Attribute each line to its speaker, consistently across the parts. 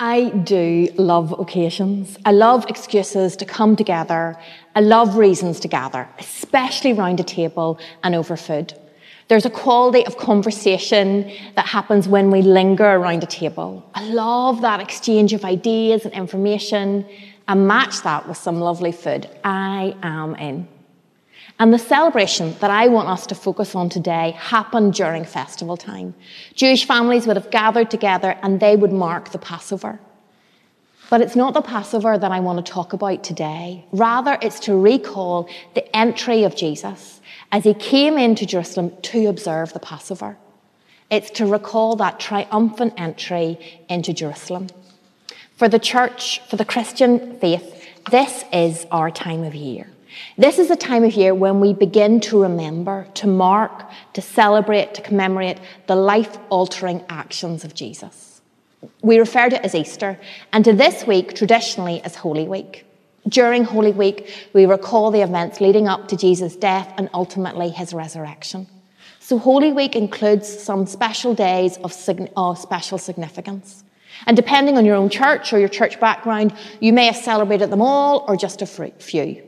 Speaker 1: I do love occasions. I love excuses to come together. I love reasons to gather, especially round a table and over food. There's a quality of conversation that happens when we linger around a table. I love that exchange of ideas and information and match that with some lovely food. I am in. And the celebration that I want us to focus on today happened during festival time. Jewish families would have gathered together and they would mark the Passover. But it's not the Passover that I want to talk about today. Rather, it's to recall the entry of Jesus as he came into Jerusalem to observe the Passover. It's to recall that triumphant entry into Jerusalem. For the church, for the Christian faith, this is our time of year. This is a time of year when we begin to remember, to mark, to celebrate, to commemorate the life altering actions of Jesus. We refer to it as Easter, and to this week traditionally as Holy Week. During Holy Week, we recall the events leading up to Jesus' death and ultimately his resurrection. So, Holy Week includes some special days of, of special significance. And depending on your own church or your church background, you may have celebrated them all or just a few.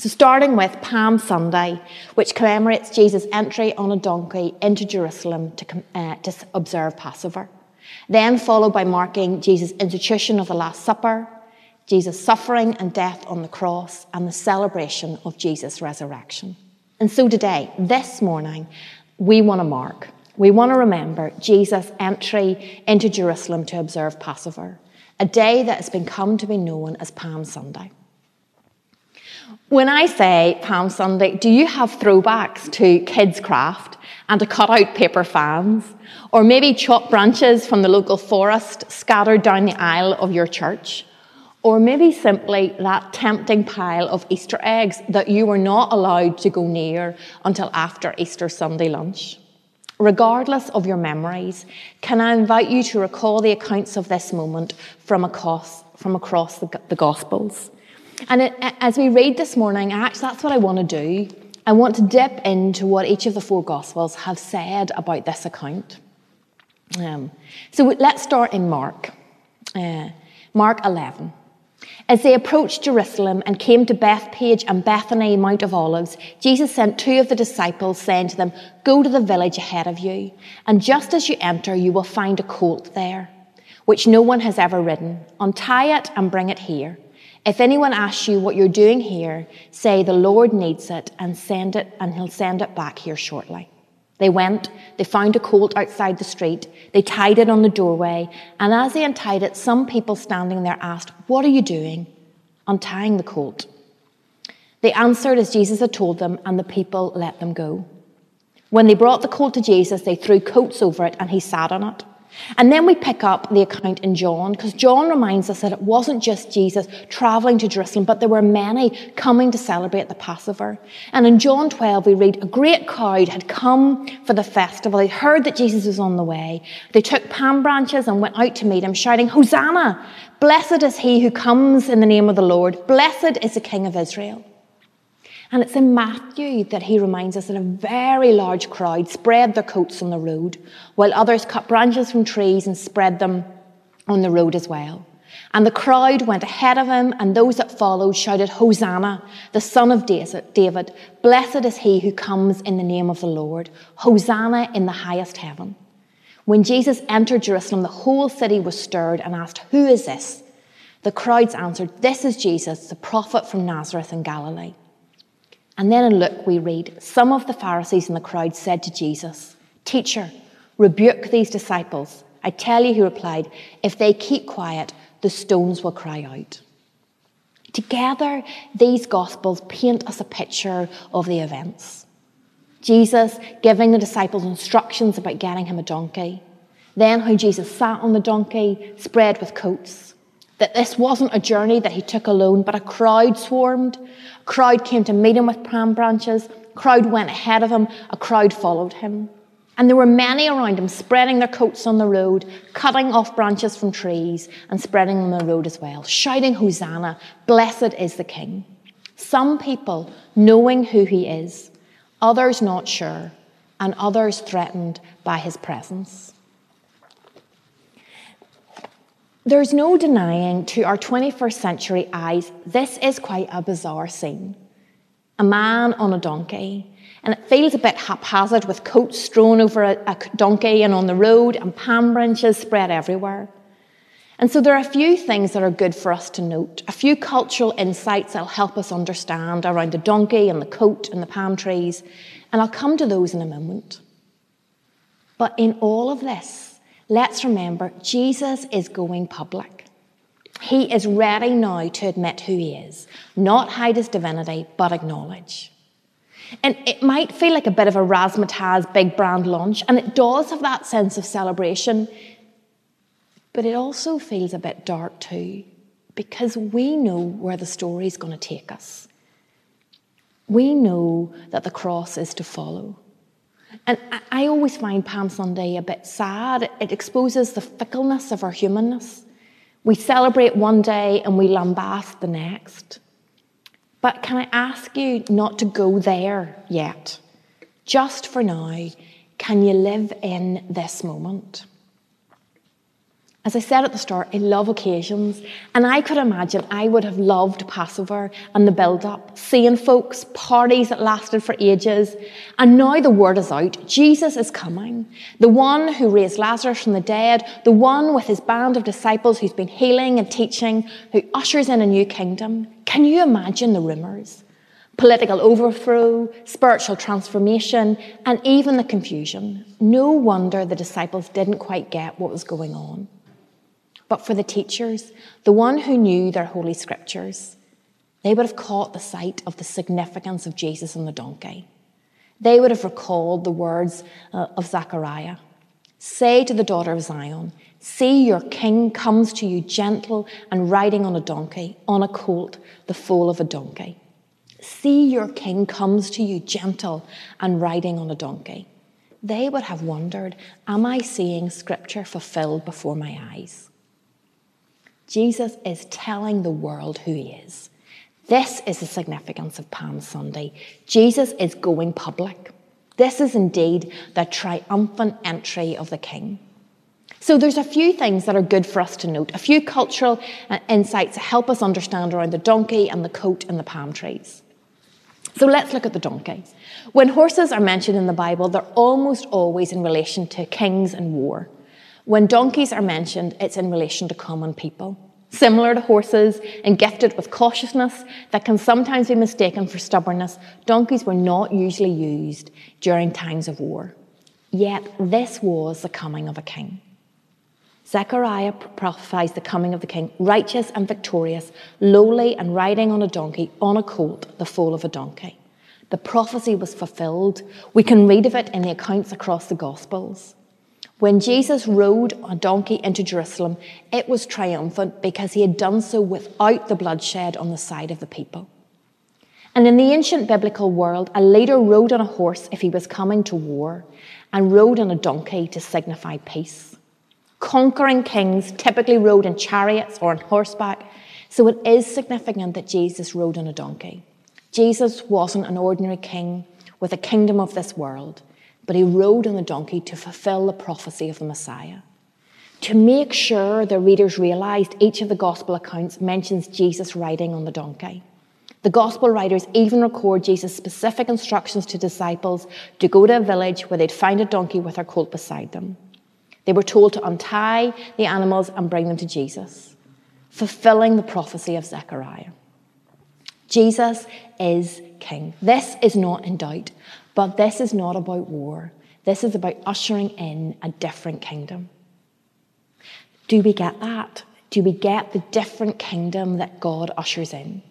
Speaker 1: So, starting with Palm Sunday, which commemorates Jesus' entry on a donkey into Jerusalem to, uh, to observe Passover. Then, followed by marking Jesus' institution of the Last Supper, Jesus' suffering and death on the cross, and the celebration of Jesus' resurrection. And so, today, this morning, we want to mark, we want to remember Jesus' entry into Jerusalem to observe Passover, a day that has been come to be known as Palm Sunday. When I say Palm Sunday, do you have throwbacks to kids' craft and to cut out paper fans? Or maybe chopped branches from the local forest scattered down the aisle of your church? Or maybe simply that tempting pile of Easter eggs that you were not allowed to go near until after Easter Sunday lunch? Regardless of your memories, can I invite you to recall the accounts of this moment from across, from across the, the Gospels? And it, as we read this morning, actually, that's what I want to do. I want to dip into what each of the four Gospels have said about this account. Um, so let's start in Mark. Uh, Mark 11. As they approached Jerusalem and came to Bethphage and Bethany, Mount of Olives, Jesus sent two of the disciples, saying to them, Go to the village ahead of you, and just as you enter, you will find a colt there, which no one has ever ridden. Untie it and bring it here. If anyone asks you what you're doing here, say the Lord needs it and send it, and he'll send it back here shortly. They went, they found a colt outside the street, they tied it on the doorway, and as they untied it, some people standing there asked, What are you doing? Untying the colt. They answered as Jesus had told them, and the people let them go. When they brought the colt to Jesus, they threw coats over it, and he sat on it. And then we pick up the account in John, because John reminds us that it wasn't just Jesus traveling to Jerusalem, but there were many coming to celebrate the Passover. And in John 12, we read a great crowd had come for the festival. They heard that Jesus was on the way. They took palm branches and went out to meet him, shouting, Hosanna! Blessed is he who comes in the name of the Lord. Blessed is the King of Israel. And it's in Matthew that he reminds us that a very large crowd spread their coats on the road, while others cut branches from trees and spread them on the road as well. And the crowd went ahead of him, and those that followed shouted, Hosanna, the son of David. Blessed is he who comes in the name of the Lord. Hosanna in the highest heaven. When Jesus entered Jerusalem, the whole city was stirred and asked, Who is this? The crowds answered, This is Jesus, the prophet from Nazareth in Galilee. And then in Luke, we read Some of the Pharisees in the crowd said to Jesus, Teacher, rebuke these disciples. I tell you, he replied, if they keep quiet, the stones will cry out. Together, these Gospels paint us a picture of the events. Jesus giving the disciples instructions about getting him a donkey. Then, how Jesus sat on the donkey, spread with coats that this wasn't a journey that he took alone, but a crowd swarmed. A crowd came to meet him with palm branches. A crowd went ahead of him. A crowd followed him. And there were many around him spreading their coats on the road, cutting off branches from trees and spreading them on the road as well, shouting, Hosanna, blessed is the King. Some people knowing who he is, others not sure, and others threatened by his presence. There's no denying to our 21st century eyes, this is quite a bizarre scene. A man on a donkey, and it feels a bit haphazard with coats strewn over a, a donkey and on the road and palm branches spread everywhere. And so there are a few things that are good for us to note, a few cultural insights that'll help us understand around the donkey and the coat and the palm trees, and I'll come to those in a moment. But in all of this, let's remember Jesus is going public. He is ready now to admit who he is, not hide his divinity, but acknowledge. And it might feel like a bit of a razzmatazz big brand launch, and it does have that sense of celebration but it also feels a bit dark too, because we know where the story is going to take us. We know that the cross is to follow. And I always find Palm Sunday a bit sad. It exposes the fickleness of our humanness. We celebrate one day and we lambast the next. But can I ask you not to go there yet? Just for now, can you live in this moment? As I said at the start, I love occasions, and I could imagine I would have loved Passover and the build up, seeing folks, parties that lasted for ages. And now the word is out Jesus is coming. The one who raised Lazarus from the dead, the one with his band of disciples who's been healing and teaching, who ushers in a new kingdom. Can you imagine the rumours? Political overthrow, spiritual transformation, and even the confusion. No wonder the disciples didn't quite get what was going on. But for the teachers, the one who knew their holy scriptures, they would have caught the sight of the significance of Jesus on the donkey. They would have recalled the words uh, of Zechariah Say to the daughter of Zion, See, your king comes to you gentle and riding on a donkey, on a colt, the foal of a donkey. See, your king comes to you gentle and riding on a donkey. They would have wondered, Am I seeing scripture fulfilled before my eyes? Jesus is telling the world who he is. This is the significance of Palm Sunday. Jesus is going public. This is indeed the triumphant entry of the King. So there's a few things that are good for us to note, a few cultural uh, insights to help us understand around the donkey and the coat and the palm trees. So let's look at the donkey. When horses are mentioned in the Bible, they're almost always in relation to kings and war. When donkeys are mentioned, it's in relation to common people. Similar to horses and gifted with cautiousness that can sometimes be mistaken for stubbornness, donkeys were not usually used during times of war. Yet this was the coming of a king. Zechariah prophesies the coming of the king, righteous and victorious, lowly and riding on a donkey, on a colt, the foal of a donkey. The prophecy was fulfilled. We can read of it in the accounts across the Gospels. When Jesus rode a donkey into Jerusalem, it was triumphant because he had done so without the bloodshed on the side of the people. And in the ancient biblical world, a leader rode on a horse if he was coming to war, and rode on a donkey to signify peace. Conquering kings typically rode in chariots or on horseback, so it is significant that Jesus rode on a donkey. Jesus wasn't an ordinary king with a kingdom of this world but he rode on the donkey to fulfill the prophecy of the Messiah. To make sure the readers realized each of the gospel accounts mentions Jesus riding on the donkey. The gospel writers even record Jesus' specific instructions to disciples to go to a village where they'd find a donkey with her colt beside them. They were told to untie the animals and bring them to Jesus, fulfilling the prophecy of Zechariah. Jesus is king. This is not in doubt. But this is not about war. This is about ushering in a different kingdom. Do we get that? Do we get the different kingdom that God ushers in?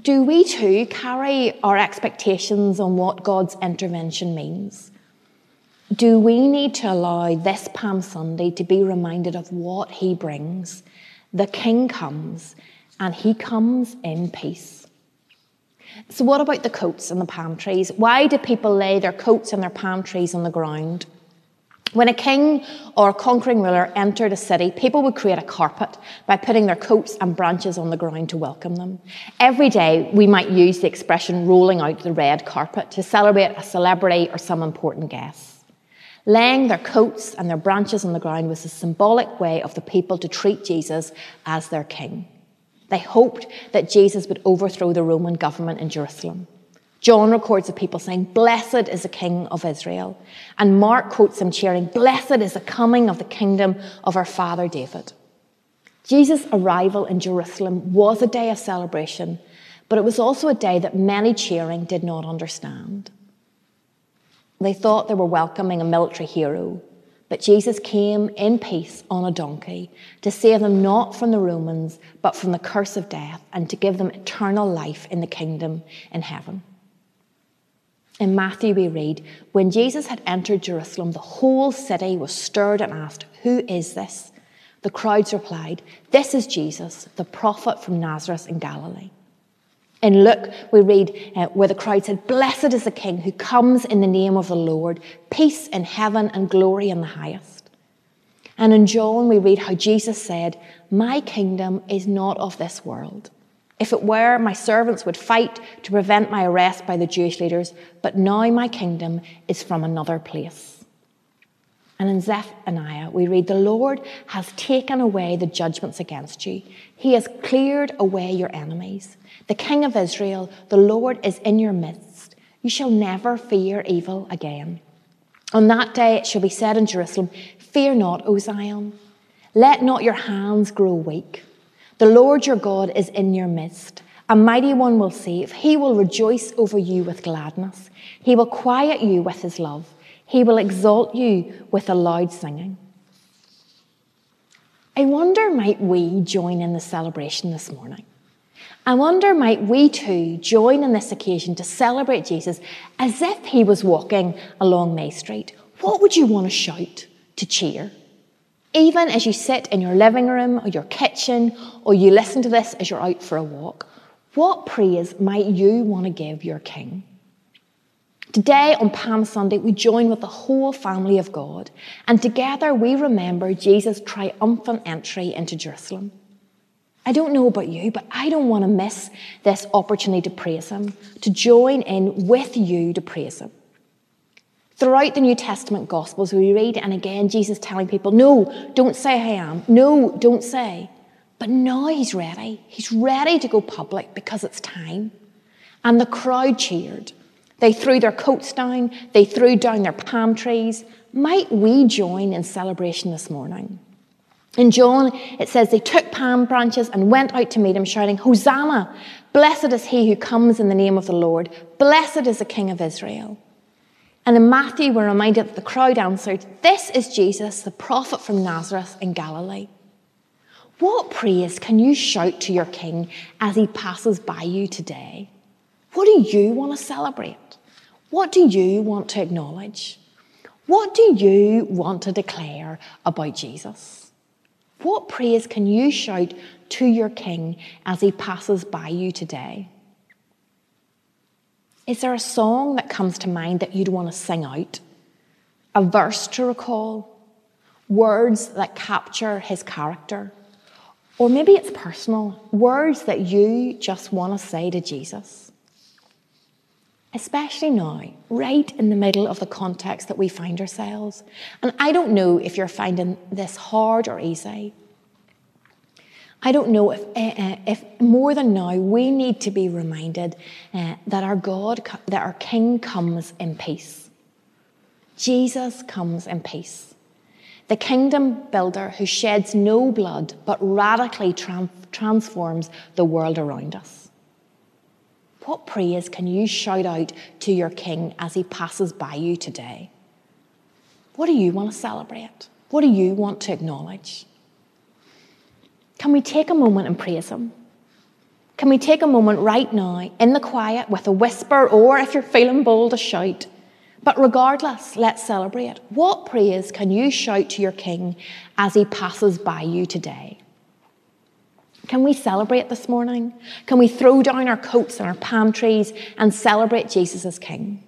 Speaker 1: Do we too carry our expectations on what God's intervention means? Do we need to allow this Palm Sunday to be reminded of what He brings? The King comes, and He comes in peace. So, what about the coats and the palm trees? Why do people lay their coats and their palm trees on the ground? When a king or a conquering ruler entered a city, people would create a carpet by putting their coats and branches on the ground to welcome them. Every day, we might use the expression rolling out the red carpet to celebrate a celebrity or some important guest. Laying their coats and their branches on the ground was a symbolic way of the people to treat Jesus as their king. They hoped that Jesus would overthrow the Roman government in Jerusalem. John records of people saying, Blessed is the King of Israel. And Mark quotes them cheering, Blessed is the coming of the kingdom of our father David. Jesus' arrival in Jerusalem was a day of celebration, but it was also a day that many cheering did not understand. They thought they were welcoming a military hero, but Jesus came in peace on a donkey to save them not from the Romans, but from the curse of death, and to give them eternal life in the kingdom in heaven. In Matthew, we read, When Jesus had entered Jerusalem, the whole city was stirred and asked, Who is this? The crowds replied, This is Jesus, the prophet from Nazareth in Galilee. In Luke, we read uh, where the crowd said, Blessed is the King who comes in the name of the Lord, peace in heaven and glory in the highest. And in John, we read how Jesus said, My kingdom is not of this world. If it were, my servants would fight to prevent my arrest by the Jewish leaders, but now my kingdom is from another place. And in Zephaniah, we read, The Lord has taken away the judgments against you. He has cleared away your enemies. The King of Israel, the Lord, is in your midst. You shall never fear evil again. On that day it shall be said in Jerusalem, Fear not, O Zion. Let not your hands grow weak. The Lord your God is in your midst. A mighty one will save. He will rejoice over you with gladness. He will quiet you with his love. He will exalt you with a loud singing. I wonder, might we join in the celebration this morning? I wonder, might we too join in this occasion to celebrate Jesus as if he was walking along May Street? What would you want to shout to cheer? Even as you sit in your living room or your kitchen, or you listen to this as you're out for a walk, what praise might you want to give your King? Today on Palm Sunday, we join with the whole family of God, and together we remember Jesus' triumphant entry into Jerusalem. I don't know about you, but I don't want to miss this opportunity to praise Him, to join in with you to praise Him. Throughout the New Testament Gospels, we read, and again, Jesus telling people, No, don't say I am. No, don't say. But now he's ready. He's ready to go public because it's time. And the crowd cheered. They threw their coats down, they threw down their palm trees. Might we join in celebration this morning? In John, it says they took palm branches and went out to meet him, shouting, Hosanna! Blessed is he who comes in the name of the Lord. Blessed is the King of Israel. And in Matthew, we're reminded that the crowd answered, This is Jesus, the prophet from Nazareth in Galilee. What praise can you shout to your King as he passes by you today? What do you want to celebrate? What do you want to acknowledge? What do you want to declare about Jesus? What praise can you shout to your King as he passes by you today? Is there a song that comes to mind that you'd want to sing out? A verse to recall? Words that capture his character? Or maybe it's personal, words that you just want to say to Jesus. Especially now, right in the middle of the context that we find ourselves. And I don't know if you're finding this hard or easy. I don't know if, uh, if more than now we need to be reminded uh, that our God, that our King comes in peace. Jesus comes in peace. The kingdom builder who sheds no blood but radically tra- transforms the world around us. What praise can you shout out to your King as he passes by you today? What do you want to celebrate? What do you want to acknowledge? Can we take a moment and praise Him? Can we take a moment right now in the quiet with a whisper, or if you're feeling bold, a shout? But regardless, let's celebrate. What praise can you shout to your King as he passes by you today? Can we celebrate this morning? Can we throw down our coats and our palm trees and celebrate Jesus as King?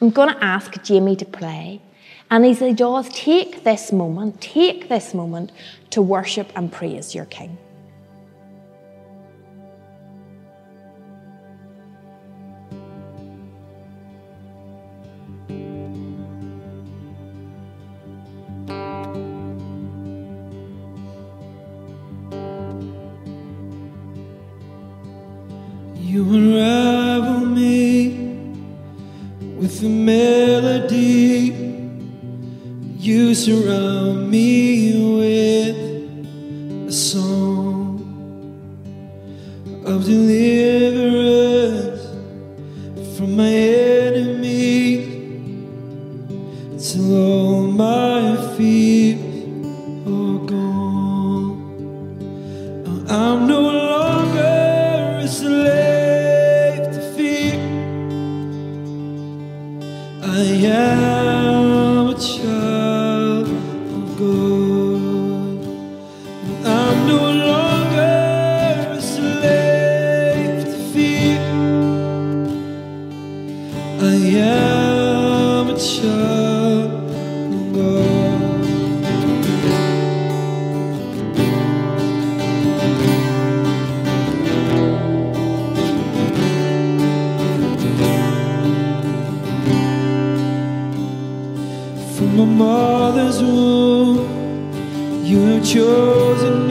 Speaker 1: I'm going to ask Jamie to play. And as he does, take this moment, take this moment to worship and praise your King.
Speaker 2: Mother's womb, you have chosen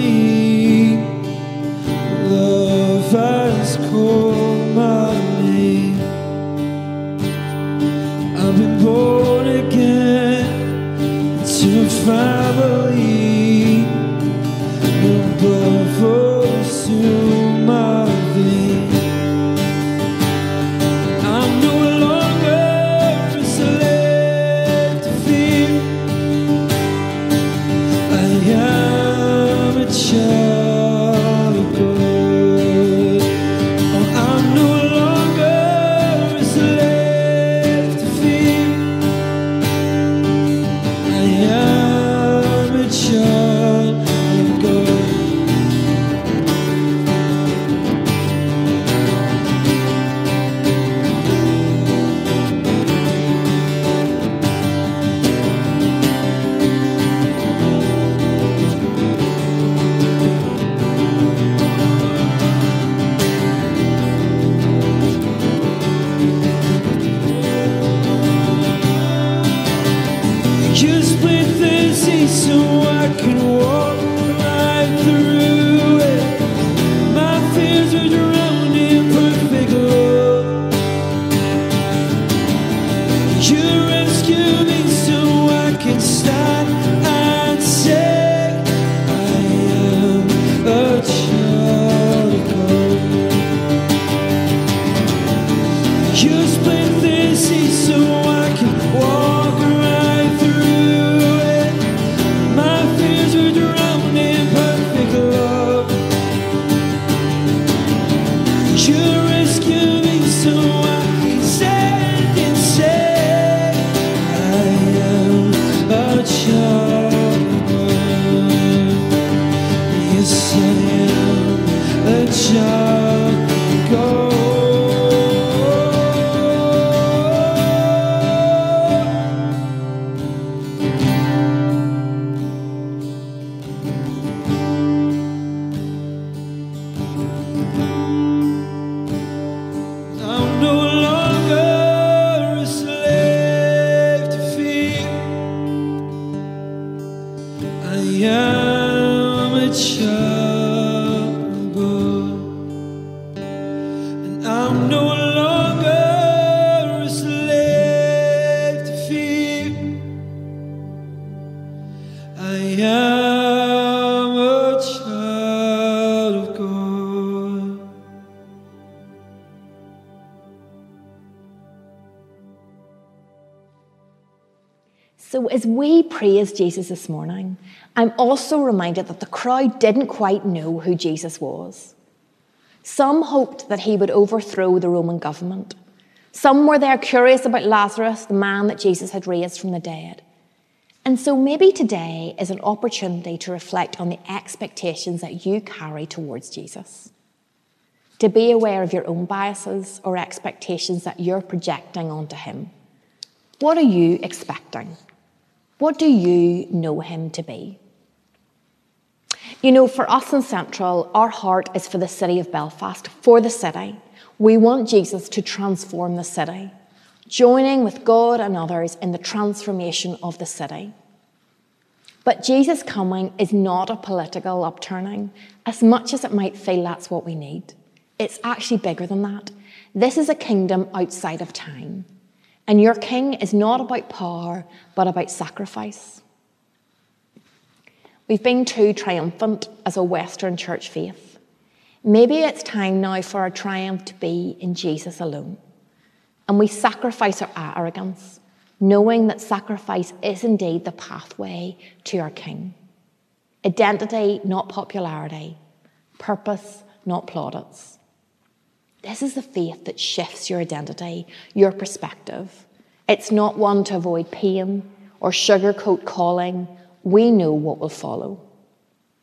Speaker 2: You rescue me so I can stand
Speaker 1: we praise Jesus this morning, I'm also reminded that the crowd didn't quite know who Jesus was. Some hoped that he would overthrow the Roman government. Some were there curious about Lazarus, the man that Jesus had raised from the dead. And so maybe today is an opportunity to reflect on the expectations that you carry towards Jesus. To be aware of your own biases or expectations that you're projecting onto him. What are you expecting? What do you know him to be? You know, for us in Central, our heart is for the city of Belfast, for the city. We want Jesus to transform the city, joining with God and others in the transformation of the city. But Jesus coming is not a political upturning, as much as it might feel that's what we need. It's actually bigger than that. This is a kingdom outside of time. And your king is not about power, but about sacrifice. We've been too triumphant as a Western church faith. Maybe it's time now for our triumph to be in Jesus alone. And we sacrifice our arrogance, knowing that sacrifice is indeed the pathway to our King. Identity, not popularity. Purpose, not plaudits. This is the faith that shifts your identity, your perspective. It's not one to avoid pain or sugarcoat calling. We know what will follow.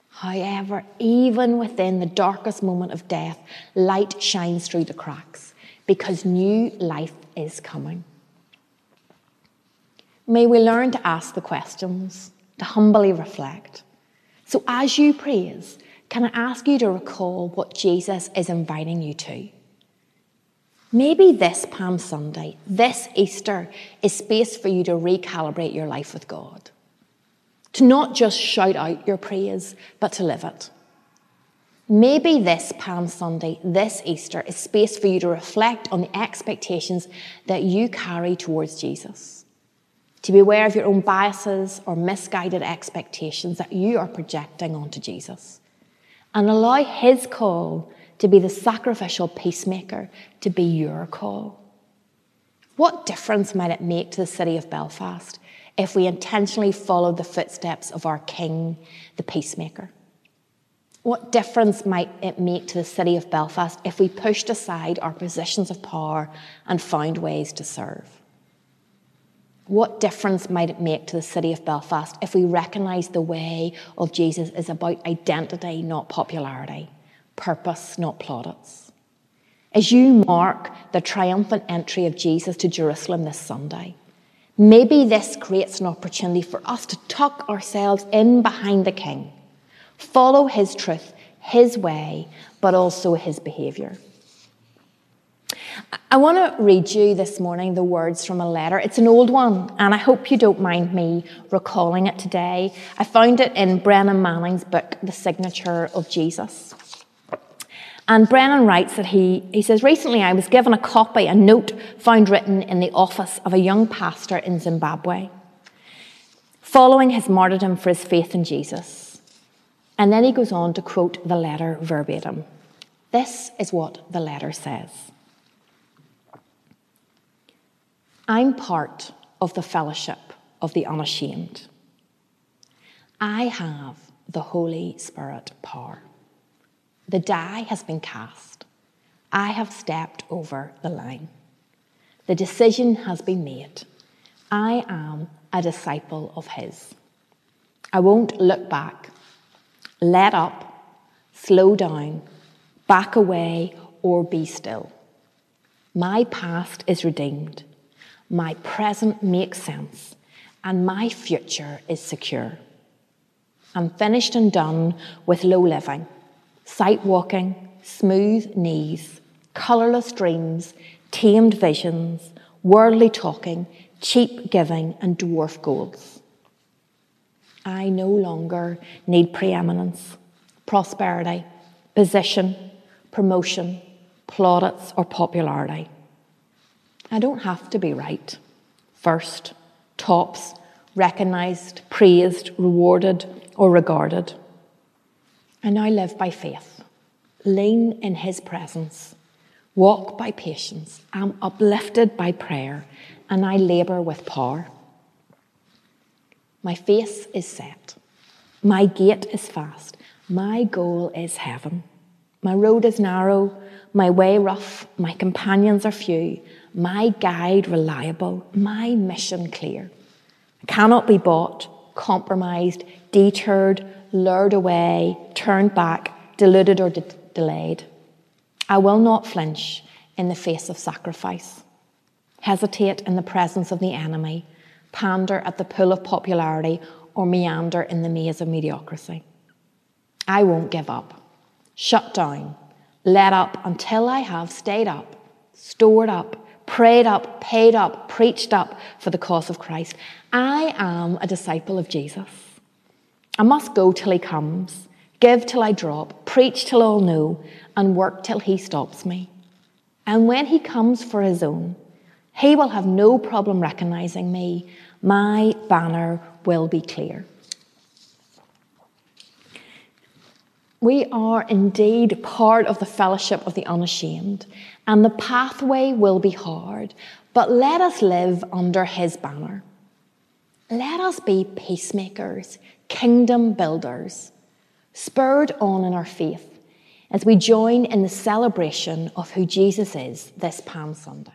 Speaker 1: However, even within the darkest moment of death, light shines through the cracks because new life is coming. May we learn to ask the questions, to humbly reflect. So, as you praise, can I ask you to recall what Jesus is inviting you to? Maybe this Palm Sunday, this Easter, is space for you to recalibrate your life with God. To not just shout out your praise, but to live it. Maybe this Palm Sunday, this Easter, is space for you to reflect on the expectations that you carry towards Jesus. To be aware of your own biases or misguided expectations that you are projecting onto Jesus. And allow His call to be the sacrificial peacemaker to be your call. What difference might it make to the city of Belfast if we intentionally followed the footsteps of our King, the peacemaker? What difference might it make to the city of Belfast if we pushed aside our positions of power and found ways to serve? What difference might it make to the city of Belfast if we recognise the way of Jesus is about identity, not popularity, purpose, not plaudits? As you mark the triumphant entry of Jesus to Jerusalem this Sunday, maybe this creates an opportunity for us to tuck ourselves in behind the King Follow his truth, his way, but also his behaviour. I want to read you this morning the words from a letter. It's an old one, and I hope you don't mind me recalling it today. I found it in Brennan Manning's book, The Signature of Jesus. And Brennan writes that he, he says, Recently I was given a copy, a note found written in the office of a young pastor in Zimbabwe, following his martyrdom for his faith in Jesus. And then he goes on to quote the letter verbatim. This is what the letter says I'm part of the fellowship of the unashamed. I have the Holy Spirit power. The die has been cast. I have stepped over the line. The decision has been made. I am a disciple of His. I won't look back let up, slow down, back away, or be still. My past is redeemed, my present makes sense, and my future is secure. I'm finished and done with low living, sight walking, smooth knees, colourless dreams, tamed visions, worldly talking, cheap giving, and dwarf goals. I no longer need preeminence, prosperity, position, promotion, plaudits, or popularity. I don't have to be right, first, tops, recognised, praised, rewarded, or regarded. I now live by faith, lean in His presence, walk by patience, am uplifted by prayer, and I labour with power. My face is set. My gait is fast. My goal is heaven. My road is narrow, my way rough, my companions are few, my guide reliable, my mission clear. I cannot be bought, compromised, deterred, lured away, turned back, deluded, or de- delayed. I will not flinch in the face of sacrifice, hesitate in the presence of the enemy, pander at the pull of popularity, or meander in the maze of mediocrity. I won't give up, shut down, let up until I have stayed up, stored up, prayed up, paid up, preached up for the cause of Christ. I am a disciple of Jesus. I must go till he comes, give till I drop, preach till all know, and work till he stops me. And when he comes for his own, he will have no problem recognizing me. My banner will be clear. We are indeed part of the fellowship of the unashamed, and the pathway will be hard, but let us live under his banner. Let us be peacemakers, kingdom builders, spurred on in our faith as we join in the celebration of who Jesus is this Palm Sunday.